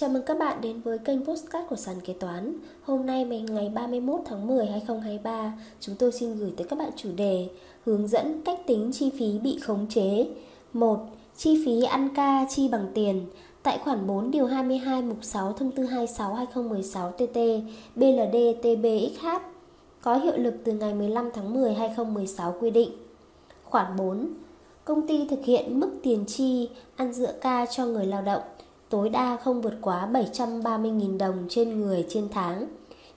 Chào mừng các bạn đến với kênh Postcard của Sàn Kế Toán. Hôm nay ngày 31 tháng 10 2023 Chúng tôi xin gửi tới các bạn chủ đề Hướng dẫn cách tính chi phí bị khống chế. 1. Chi phí ăn ca chi bằng tiền. Tại khoản 4 điều 22 mục 6 thông tư 26 2016 TT BLD TBXH Có hiệu lực từ ngày 15 tháng 10 2016 quy định. Khoản 4 Công ty thực hiện mức tiền chi ăn dựa ca cho người lao động tối đa không vượt quá 730.000 đồng trên người trên tháng.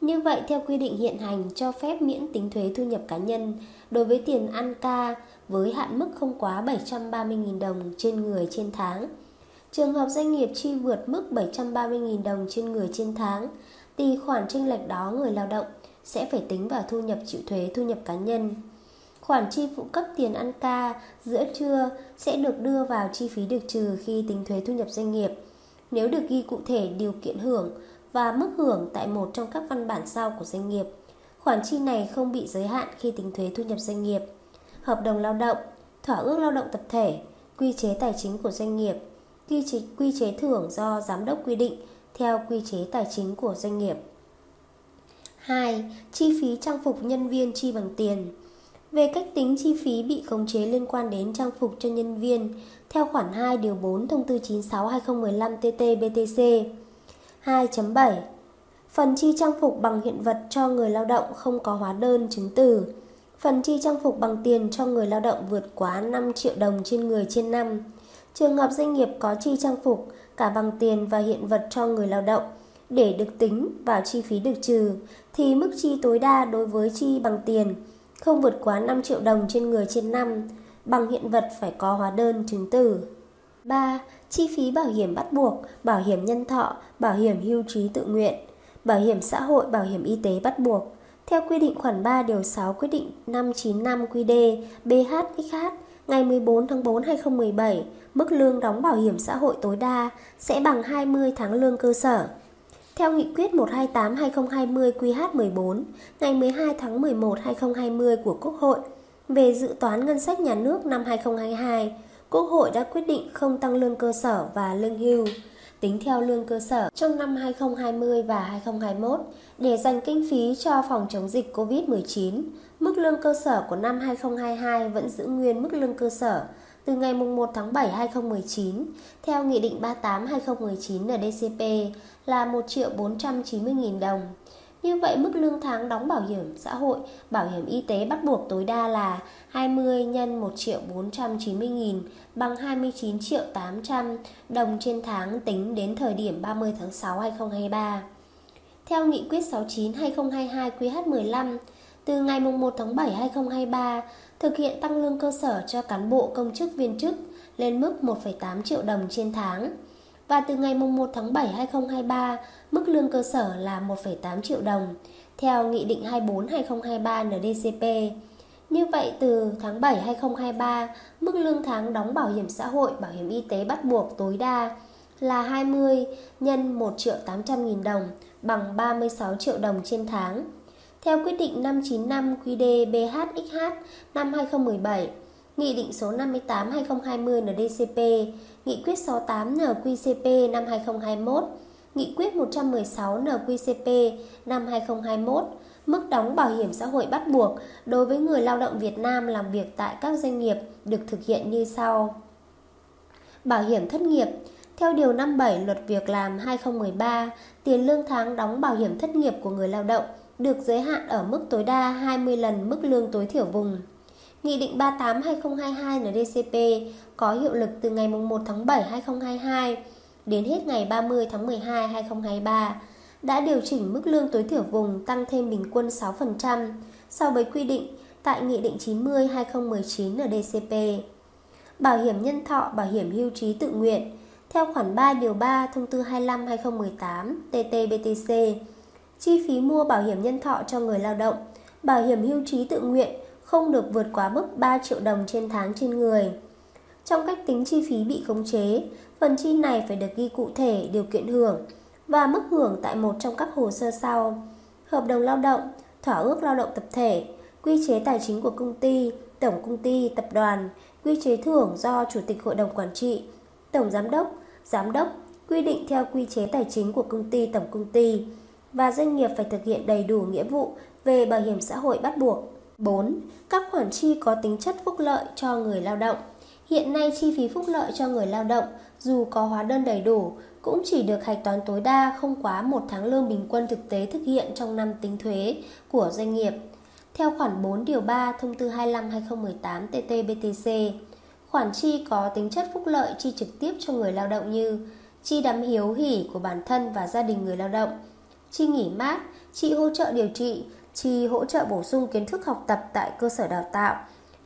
Như vậy, theo quy định hiện hành cho phép miễn tính thuế thu nhập cá nhân đối với tiền ăn ca với hạn mức không quá 730.000 đồng trên người trên tháng. Trường hợp doanh nghiệp chi vượt mức 730.000 đồng trên người trên tháng, thì khoản tranh lệch đó người lao động sẽ phải tính vào thu nhập chịu thuế thu nhập cá nhân. Khoản chi phụ cấp tiền ăn ca giữa trưa sẽ được đưa vào chi phí được trừ khi tính thuế thu nhập doanh nghiệp nếu được ghi cụ thể điều kiện hưởng và mức hưởng tại một trong các văn bản sau của doanh nghiệp. Khoản chi này không bị giới hạn khi tính thuế thu nhập doanh nghiệp. Hợp đồng lao động, thỏa ước lao động tập thể, quy chế tài chính của doanh nghiệp, quy chế, quy chế thưởng do giám đốc quy định theo quy chế tài chính của doanh nghiệp. 2. Chi phí trang phục nhân viên chi bằng tiền về cách tính chi phí bị khống chế liên quan đến trang phục cho nhân viên, theo khoản 2 điều 4 thông tư 96/2015 TT-BTC. 2.7 Phần chi trang phục bằng hiện vật cho người lao động không có hóa đơn chứng từ. Phần chi trang phục bằng tiền cho người lao động vượt quá 5 triệu đồng trên người trên năm. Trường hợp doanh nghiệp có chi trang phục, cả bằng tiền và hiện vật cho người lao động, để được tính vào chi phí được trừ, thì mức chi tối đa đối với chi bằng tiền không vượt quá 5 triệu đồng trên người trên năm, bằng hiện vật phải có hóa đơn chứng từ. 3. Chi phí bảo hiểm bắt buộc, bảo hiểm nhân thọ, bảo hiểm hưu trí tự nguyện, bảo hiểm xã hội, bảo hiểm y tế bắt buộc. Theo quy định khoản 3 điều 6 quyết định 595 QĐ BHXH ngày 14 tháng 4 2017, mức lương đóng bảo hiểm xã hội tối đa sẽ bằng 20 tháng lương cơ sở. Theo nghị quyết 128-2020 QH14 ngày 12 tháng 11 2020 của Quốc hội về dự toán ngân sách nhà nước năm 2022, Quốc hội đã quyết định không tăng lương cơ sở và lương hưu tính theo lương cơ sở trong năm 2020 và 2021 để dành kinh phí cho phòng chống dịch COVID-19. Mức lương cơ sở của năm 2022 vẫn giữ nguyên mức lương cơ sở từ ngày 1 tháng 7 2019 theo Nghị định 38 2019 NDCP là 1 triệu 490 nghìn đồng. Như vậy mức lương tháng đóng bảo hiểm xã hội, bảo hiểm y tế bắt buộc tối đa là 20 nhân 1 triệu 490 nghìn bằng 29 triệu 800 đồng trên tháng tính đến thời điểm 30 tháng 6 2023. Theo Nghị quyết 69 2022 QH15, từ ngày 1 tháng 7 2023, thực hiện tăng lương cơ sở cho cán bộ công chức viên chức lên mức 1,8 triệu đồng trên tháng. Và từ ngày 1 tháng 7 2023, mức lương cơ sở là 1,8 triệu đồng, theo Nghị định 24-2023 NDCP. Như vậy, từ tháng 7 2023, mức lương tháng đóng bảo hiểm xã hội, bảo hiểm y tế bắt buộc tối đa là 20 nhân 1 triệu 800 nghìn đồng, bằng 36 triệu đồng trên tháng theo quyết định 595 QĐ BHXH năm 2017, Nghị định số 58 2020 NDCP, Nghị quyết 68 NQCP năm 2021, Nghị quyết 116 NQCP năm 2021, mức đóng bảo hiểm xã hội bắt buộc đối với người lao động Việt Nam làm việc tại các doanh nghiệp được thực hiện như sau. Bảo hiểm thất nghiệp theo Điều 57 Luật Việc làm 2013, tiền lương tháng đóng bảo hiểm thất nghiệp của người lao động được giới hạn ở mức tối đa 20 lần mức lương tối thiểu vùng. Nghị định 38-2022 NDCP có hiệu lực từ ngày 1 tháng 7 2022 đến hết ngày 30 tháng 12 2023 đã điều chỉnh mức lương tối thiểu vùng tăng thêm bình quân 6% so với quy định tại Nghị định 90-2019 NDCP. Bảo hiểm nhân thọ, bảo hiểm hưu trí tự nguyện theo khoản 3 điều 3 thông tư 25-2018 TT-BTC chi phí mua bảo hiểm nhân thọ cho người lao động, bảo hiểm hưu trí tự nguyện không được vượt quá mức 3 triệu đồng trên tháng trên người. Trong cách tính chi phí bị khống chế, phần chi này phải được ghi cụ thể điều kiện hưởng và mức hưởng tại một trong các hồ sơ sau: hợp đồng lao động, thỏa ước lao động tập thể, quy chế tài chính của công ty, tổng công ty, tập đoàn, quy chế thưởng do chủ tịch hội đồng quản trị, tổng giám đốc, giám đốc, quy định theo quy chế tài chính của công ty tổng công ty và doanh nghiệp phải thực hiện đầy đủ nghĩa vụ về bảo hiểm xã hội bắt buộc. 4. Các khoản chi có tính chất phúc lợi cho người lao động. Hiện nay chi phí phúc lợi cho người lao động dù có hóa đơn đầy đủ cũng chỉ được hạch toán tối đa không quá một tháng lương bình quân thực tế thực hiện trong năm tính thuế của doanh nghiệp. Theo khoản 4 điều 3 thông tư 25/2018 TT-BTC, khoản chi có tính chất phúc lợi chi trực tiếp cho người lao động như chi đám hiếu hỉ của bản thân và gia đình người lao động, chi nghỉ mát, chi hỗ trợ điều trị, chi hỗ trợ bổ sung kiến thức học tập tại cơ sở đào tạo,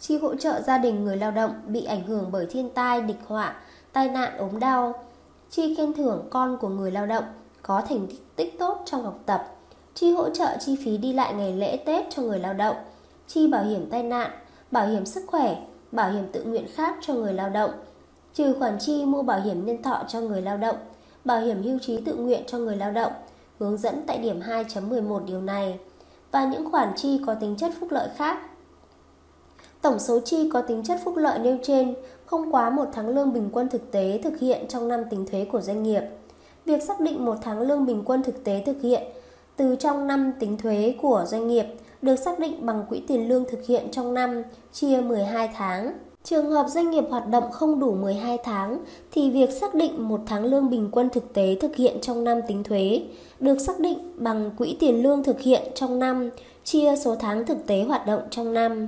chi hỗ trợ gia đình người lao động bị ảnh hưởng bởi thiên tai, địch họa, tai nạn ốm đau, chi khen thưởng con của người lao động có thành tích tốt trong học tập, chi hỗ trợ chi phí đi lại ngày lễ Tết cho người lao động, chi bảo hiểm tai nạn, bảo hiểm sức khỏe, bảo hiểm tự nguyện khác cho người lao động, trừ khoản chi mua bảo hiểm nhân thọ cho người lao động, bảo hiểm hưu trí tự nguyện cho người lao động, hướng dẫn tại điểm 2.11 điều này, và những khoản chi có tính chất phúc lợi khác. Tổng số chi có tính chất phúc lợi nêu trên không quá một tháng lương bình quân thực tế thực hiện trong năm tính thuế của doanh nghiệp. Việc xác định một tháng lương bình quân thực tế thực hiện từ trong năm tính thuế của doanh nghiệp được xác định bằng quỹ tiền lương thực hiện trong năm chia 12 tháng. Trường hợp doanh nghiệp hoạt động không đủ 12 tháng thì việc xác định một tháng lương bình quân thực tế thực hiện trong năm tính thuế được xác định bằng quỹ tiền lương thực hiện trong năm chia số tháng thực tế hoạt động trong năm.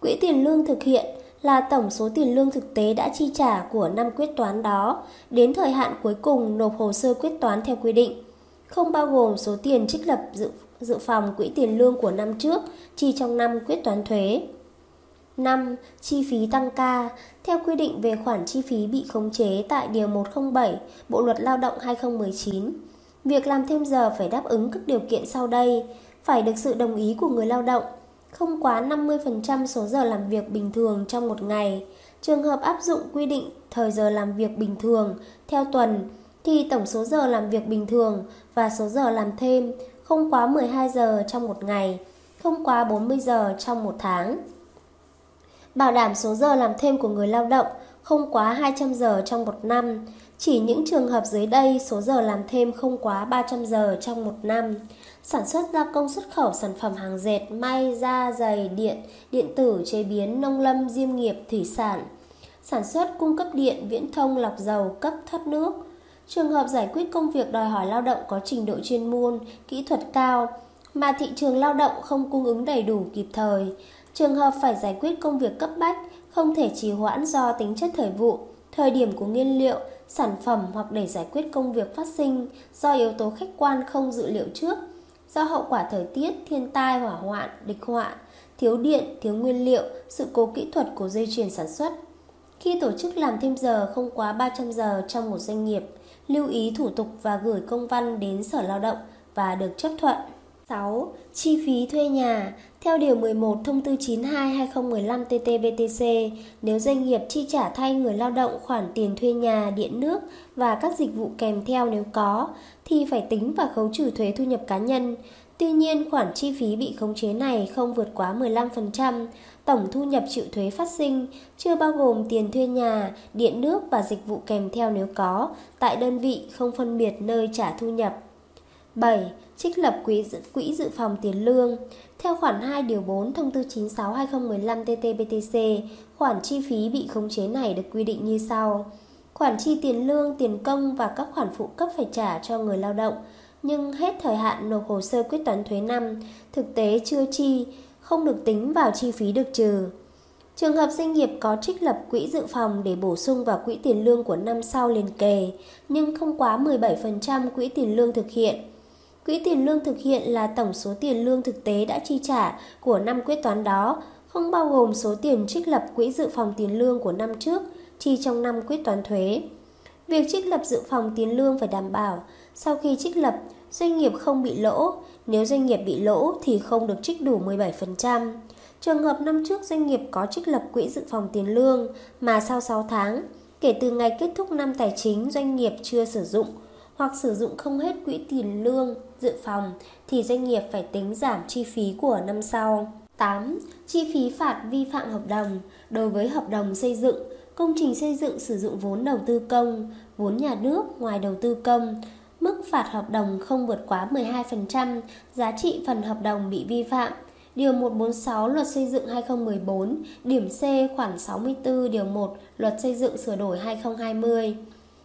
Quỹ tiền lương thực hiện là tổng số tiền lương thực tế đã chi trả của năm quyết toán đó đến thời hạn cuối cùng nộp hồ sơ quyết toán theo quy định, không bao gồm số tiền trích lập dự, dự phòng quỹ tiền lương của năm trước chi trong năm quyết toán thuế. 5. Chi phí tăng ca Theo quy định về khoản chi phí bị khống chế tại Điều 107 Bộ Luật Lao động 2019, việc làm thêm giờ phải đáp ứng các điều kiện sau đây, phải được sự đồng ý của người lao động, không quá 50% số giờ làm việc bình thường trong một ngày. Trường hợp áp dụng quy định thời giờ làm việc bình thường theo tuần thì tổng số giờ làm việc bình thường và số giờ làm thêm không quá 12 giờ trong một ngày, không quá 40 giờ trong một tháng. Bảo đảm số giờ làm thêm của người lao động không quá 200 giờ trong một năm. Chỉ những trường hợp dưới đây số giờ làm thêm không quá 300 giờ trong một năm sản xuất gia công xuất khẩu sản phẩm hàng dệt, may, da, giày, điện, điện tử, chế biến, nông lâm, diêm nghiệp, thủy sản, sản xuất cung cấp điện, viễn thông, lọc dầu, cấp thoát nước. Trường hợp giải quyết công việc đòi hỏi lao động có trình độ chuyên môn, kỹ thuật cao mà thị trường lao động không cung ứng đầy đủ kịp thời. Trường hợp phải giải quyết công việc cấp bách, không thể trì hoãn do tính chất thời vụ, thời điểm của nguyên liệu, sản phẩm hoặc để giải quyết công việc phát sinh do yếu tố khách quan không dự liệu trước do hậu quả thời tiết, thiên tai, hỏa hoạn, địch họa, thiếu điện, thiếu nguyên liệu, sự cố kỹ thuật của dây chuyền sản xuất. Khi tổ chức làm thêm giờ không quá 300 giờ trong một doanh nghiệp, lưu ý thủ tục và gửi công văn đến Sở Lao động và được chấp thuận. 6. Chi phí thuê nhà theo Điều 11 Thông tư 92-2015 TT-BTC, nếu doanh nghiệp chi trả thay người lao động khoản tiền thuê nhà, điện nước và các dịch vụ kèm theo nếu có, thì phải tính và khấu trừ thuế thu nhập cá nhân. Tuy nhiên, khoản chi phí bị khống chế này không vượt quá 15%, tổng thu nhập chịu thuế phát sinh, chưa bao gồm tiền thuê nhà, điện nước và dịch vụ kèm theo nếu có, tại đơn vị không phân biệt nơi trả thu nhập. 7. Trích lập quỹ dự, quỹ dự phòng tiền lương Theo khoản 2 điều 4 thông tư 96-2015 TT-BTC, khoản chi phí bị khống chế này được quy định như sau. Khoản chi tiền lương, tiền công và các khoản phụ cấp phải trả cho người lao động, nhưng hết thời hạn nộp hồ sơ quyết toán thuế năm, thực tế chưa chi, không được tính vào chi phí được trừ. Trường hợp doanh nghiệp có trích lập quỹ dự phòng để bổ sung vào quỹ tiền lương của năm sau liền kề, nhưng không quá 17% quỹ tiền lương thực hiện. Quỹ tiền lương thực hiện là tổng số tiền lương thực tế đã chi trả của năm quyết toán đó, không bao gồm số tiền trích lập quỹ dự phòng tiền lương của năm trước chi trong năm quyết toán thuế. Việc trích lập dự phòng tiền lương phải đảm bảo sau khi trích lập, doanh nghiệp không bị lỗ, nếu doanh nghiệp bị lỗ thì không được trích đủ 17%. Trường hợp năm trước doanh nghiệp có trích lập quỹ dự phòng tiền lương mà sau 6 tháng, kể từ ngày kết thúc năm tài chính doanh nghiệp chưa sử dụng hoặc sử dụng không hết quỹ tiền lương dự phòng thì doanh nghiệp phải tính giảm chi phí của năm sau. 8. Chi phí phạt vi phạm hợp đồng đối với hợp đồng xây dựng công trình xây dựng sử dụng vốn đầu tư công, vốn nhà nước ngoài đầu tư công, mức phạt hợp đồng không vượt quá 12% giá trị phần hợp đồng bị vi phạm. Điều 146 Luật Xây dựng 2014, điểm C khoản 64 điều 1 Luật Xây dựng sửa đổi 2020.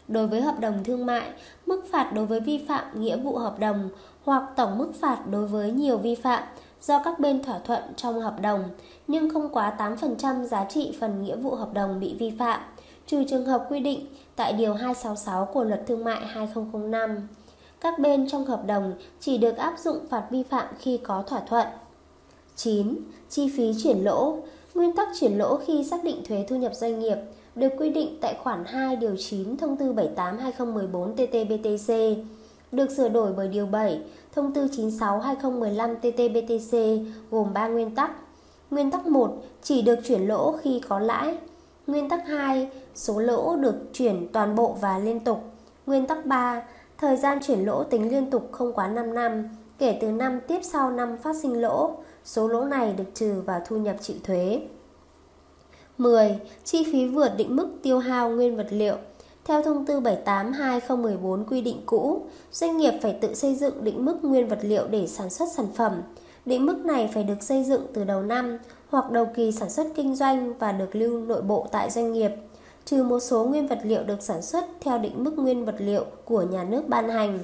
Đối với hợp đồng thương mại, mức phạt đối với vi phạm nghĩa vụ hợp đồng hoặc tổng mức phạt đối với nhiều vi phạm do các bên thỏa thuận trong hợp đồng nhưng không quá 8% giá trị phần nghĩa vụ hợp đồng bị vi phạm, trừ trường hợp quy định tại Điều 266 của Luật Thương mại 2005. Các bên trong hợp đồng chỉ được áp dụng phạt vi phạm khi có thỏa thuận. 9. Chi phí chuyển lỗ Nguyên tắc chuyển lỗ khi xác định thuế thu nhập doanh nghiệp được quy định tại khoản 2 điều 9 thông tư 78/2014 TT-BTC, được sửa đổi bởi điều 7 thông tư 96/2015 TT-BTC gồm 3 nguyên tắc. Nguyên tắc 1 chỉ được chuyển lỗ khi có lãi. Nguyên tắc 2 số lỗ được chuyển toàn bộ và liên tục. Nguyên tắc 3 thời gian chuyển lỗ tính liên tục không quá 5 năm, kể từ năm tiếp sau năm phát sinh lỗ. Số lỗ này được trừ vào thu nhập chịu thuế. 10. Chi phí vượt định mức tiêu hao nguyên vật liệu theo thông tư 78/2014 quy định cũ, doanh nghiệp phải tự xây dựng định mức nguyên vật liệu để sản xuất sản phẩm. Định mức này phải được xây dựng từ đầu năm hoặc đầu kỳ sản xuất kinh doanh và được lưu nội bộ tại doanh nghiệp, trừ một số nguyên vật liệu được sản xuất theo định mức nguyên vật liệu của nhà nước ban hành.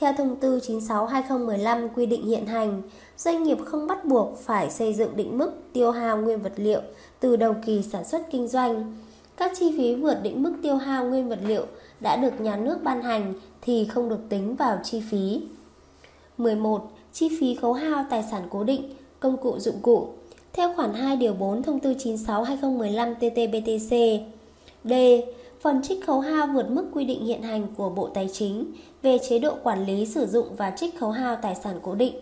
Theo thông tư 96/2015 quy định hiện hành, doanh nghiệp không bắt buộc phải xây dựng định mức tiêu hao nguyên vật liệu từ đầu kỳ sản xuất kinh doanh. Các chi phí vượt định mức tiêu hao nguyên vật liệu đã được nhà nước ban hành thì không được tính vào chi phí. 11. Chi phí khấu hao tài sản cố định, công cụ dụng cụ. Theo khoản 2 điều 4 thông tư 96/2015 TT-BTC. D. Phần trích khấu hao vượt mức quy định hiện hành của Bộ Tài chính về chế độ quản lý sử dụng và trích khấu hao tài sản cố định.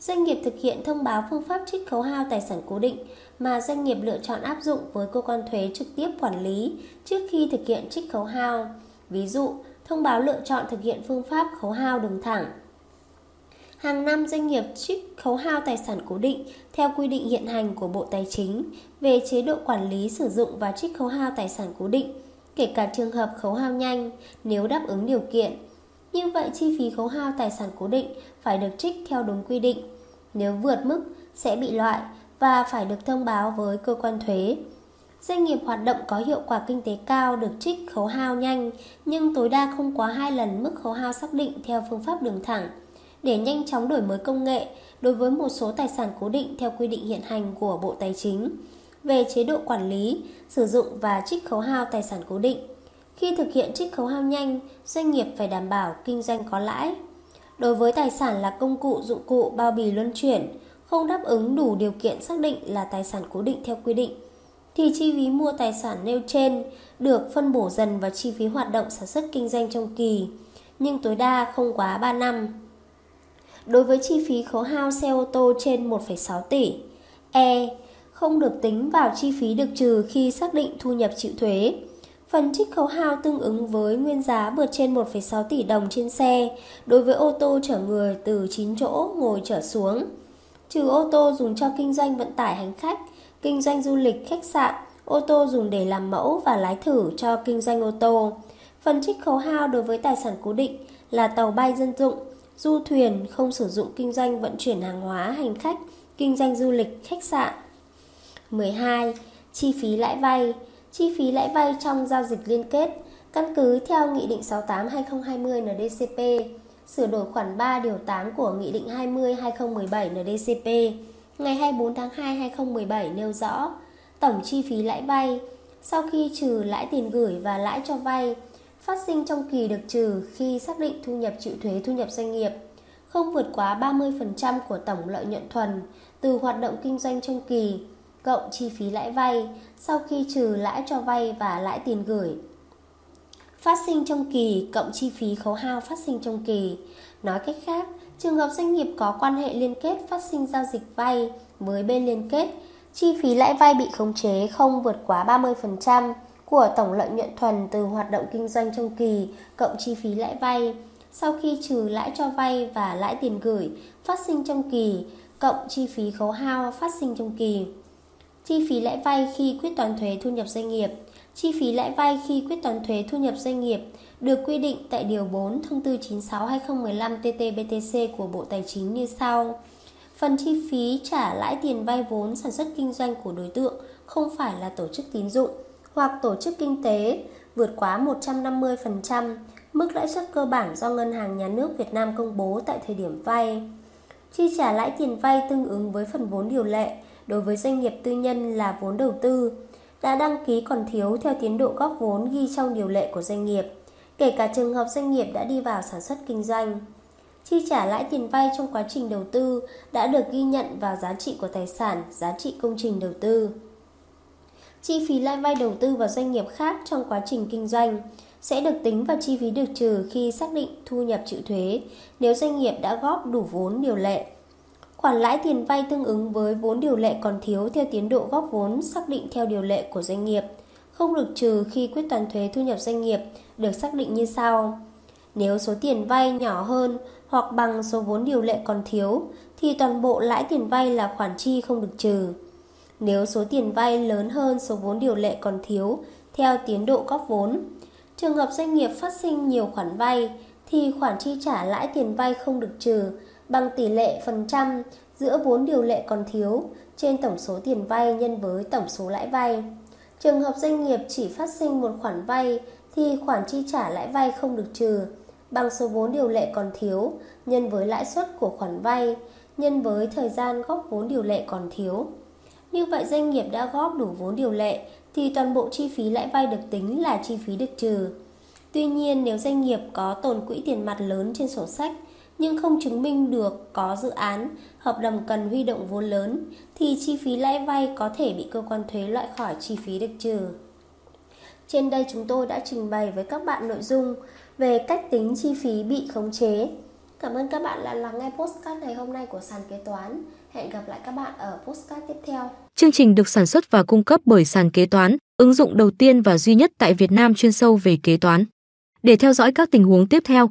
Doanh nghiệp thực hiện thông báo phương pháp trích khấu hao tài sản cố định mà doanh nghiệp lựa chọn áp dụng với cơ quan thuế trực tiếp quản lý trước khi thực hiện trích khấu hao. Ví dụ, thông báo lựa chọn thực hiện phương pháp khấu hao đường thẳng. Hàng năm doanh nghiệp trích khấu hao tài sản cố định theo quy định hiện hành của Bộ Tài chính về chế độ quản lý sử dụng và trích khấu hao tài sản cố định, kể cả trường hợp khấu hao nhanh nếu đáp ứng điều kiện. Như vậy, chi phí khấu hao tài sản cố định phải được trích theo đúng quy định. Nếu vượt mức, sẽ bị loại và phải được thông báo với cơ quan thuế. Doanh nghiệp hoạt động có hiệu quả kinh tế cao được trích khấu hao nhanh, nhưng tối đa không quá 2 lần mức khấu hao xác định theo phương pháp đường thẳng. Để nhanh chóng đổi mới công nghệ đối với một số tài sản cố định theo quy định hiện hành của Bộ Tài chính về chế độ quản lý, sử dụng và trích khấu hao tài sản cố định. Khi thực hiện trích khấu hao nhanh, doanh nghiệp phải đảm bảo kinh doanh có lãi. Đối với tài sản là công cụ, dụng cụ, bao bì luân chuyển, không đáp ứng đủ điều kiện xác định là tài sản cố định theo quy định, thì chi phí mua tài sản nêu trên được phân bổ dần vào chi phí hoạt động sản xuất kinh doanh trong kỳ, nhưng tối đa không quá 3 năm. Đối với chi phí khấu hao xe ô tô trên 1,6 tỷ, E không được tính vào chi phí được trừ khi xác định thu nhập chịu thuế. Phần trích khấu hao tương ứng với nguyên giá vượt trên 1,6 tỷ đồng trên xe đối với ô tô chở người từ 9 chỗ ngồi trở xuống trừ ô tô dùng cho kinh doanh vận tải hành khách, kinh doanh du lịch, khách sạn, ô tô dùng để làm mẫu và lái thử cho kinh doanh ô tô. Phần trích khấu hao đối với tài sản cố định là tàu bay dân dụng, du thuyền không sử dụng kinh doanh vận chuyển hàng hóa hành khách, kinh doanh du lịch, khách sạn. 12. Chi phí lãi vay Chi phí lãi vay trong giao dịch liên kết, Căn cứ theo Nghị định 68-2020 NDCP sửa đổi khoản 3 điều 8 của Nghị định 20-2017 NDCP ngày 24 tháng 2 2017 nêu rõ, tổng chi phí lãi vay sau khi trừ lãi tiền gửi và lãi cho vay, phát sinh trong kỳ được trừ khi xác định thu nhập chịu thuế thu nhập doanh nghiệp, không vượt quá 30% của tổng lợi nhuận thuần từ hoạt động kinh doanh trong kỳ cộng chi phí lãi vay sau khi trừ lãi cho vay và lãi tiền gửi phát sinh trong kỳ cộng chi phí khấu hao phát sinh trong kỳ. Nói cách khác, trường hợp doanh nghiệp có quan hệ liên kết phát sinh giao dịch vay với bên liên kết, chi phí lãi vay bị khống chế không vượt quá 30% của tổng lợi nhuận thuần từ hoạt động kinh doanh trong kỳ cộng chi phí lãi vay sau khi trừ lãi cho vay và lãi tiền gửi phát sinh trong kỳ cộng chi phí khấu hao phát sinh trong kỳ. Chi phí lãi vay khi quyết toán thuế thu nhập doanh nghiệp Chi phí lãi vay khi quyết toán thuế thu nhập doanh nghiệp được quy định tại Điều 4 Thông tư 96-2015 TT-BTC của Bộ Tài chính như sau. Phần chi phí trả lãi tiền vay vốn sản xuất kinh doanh của đối tượng không phải là tổ chức tín dụng hoặc tổ chức kinh tế vượt quá 150% mức lãi suất cơ bản do Ngân hàng Nhà nước Việt Nam công bố tại thời điểm vay. Chi trả lãi tiền vay tương ứng với phần vốn điều lệ đối với doanh nghiệp tư nhân là vốn đầu tư đã đăng ký còn thiếu theo tiến độ góp vốn ghi trong điều lệ của doanh nghiệp, kể cả trường hợp doanh nghiệp đã đi vào sản xuất kinh doanh. Chi trả lãi tiền vay trong quá trình đầu tư đã được ghi nhận vào giá trị của tài sản, giá trị công trình đầu tư. Chi phí lãi vay đầu tư vào doanh nghiệp khác trong quá trình kinh doanh sẽ được tính vào chi phí được trừ khi xác định thu nhập chịu thuế nếu doanh nghiệp đã góp đủ vốn điều lệ. Khoản lãi tiền vay tương ứng với vốn điều lệ còn thiếu theo tiến độ góp vốn xác định theo điều lệ của doanh nghiệp, không được trừ khi quyết toán thuế thu nhập doanh nghiệp được xác định như sau. Nếu số tiền vay nhỏ hơn hoặc bằng số vốn điều lệ còn thiếu thì toàn bộ lãi tiền vay là khoản chi không được trừ. Nếu số tiền vay lớn hơn số vốn điều lệ còn thiếu theo tiến độ góp vốn, trường hợp doanh nghiệp phát sinh nhiều khoản vay thì khoản chi trả lãi tiền vay không được trừ bằng tỷ lệ phần trăm giữa vốn điều lệ còn thiếu trên tổng số tiền vay nhân với tổng số lãi vay. Trường hợp doanh nghiệp chỉ phát sinh một khoản vay thì khoản chi trả lãi vay không được trừ bằng số vốn điều lệ còn thiếu nhân với lãi suất của khoản vay nhân với thời gian góp vốn điều lệ còn thiếu. Như vậy doanh nghiệp đã góp đủ vốn điều lệ thì toàn bộ chi phí lãi vay được tính là chi phí được trừ. Tuy nhiên, nếu doanh nghiệp có tồn quỹ tiền mặt lớn trên sổ sách nhưng không chứng minh được có dự án, hợp đồng cần huy động vốn lớn thì chi phí lãi vay có thể bị cơ quan thuế loại khỏi chi phí được trừ. Trên đây chúng tôi đã trình bày với các bạn nội dung về cách tính chi phí bị khống chế. Cảm ơn các bạn đã lắng nghe postcard ngày hôm nay của sàn kế toán. Hẹn gặp lại các bạn ở postcard tiếp theo. Chương trình được sản xuất và cung cấp bởi sàn kế toán, ứng dụng đầu tiên và duy nhất tại Việt Nam chuyên sâu về kế toán. Để theo dõi các tình huống tiếp theo,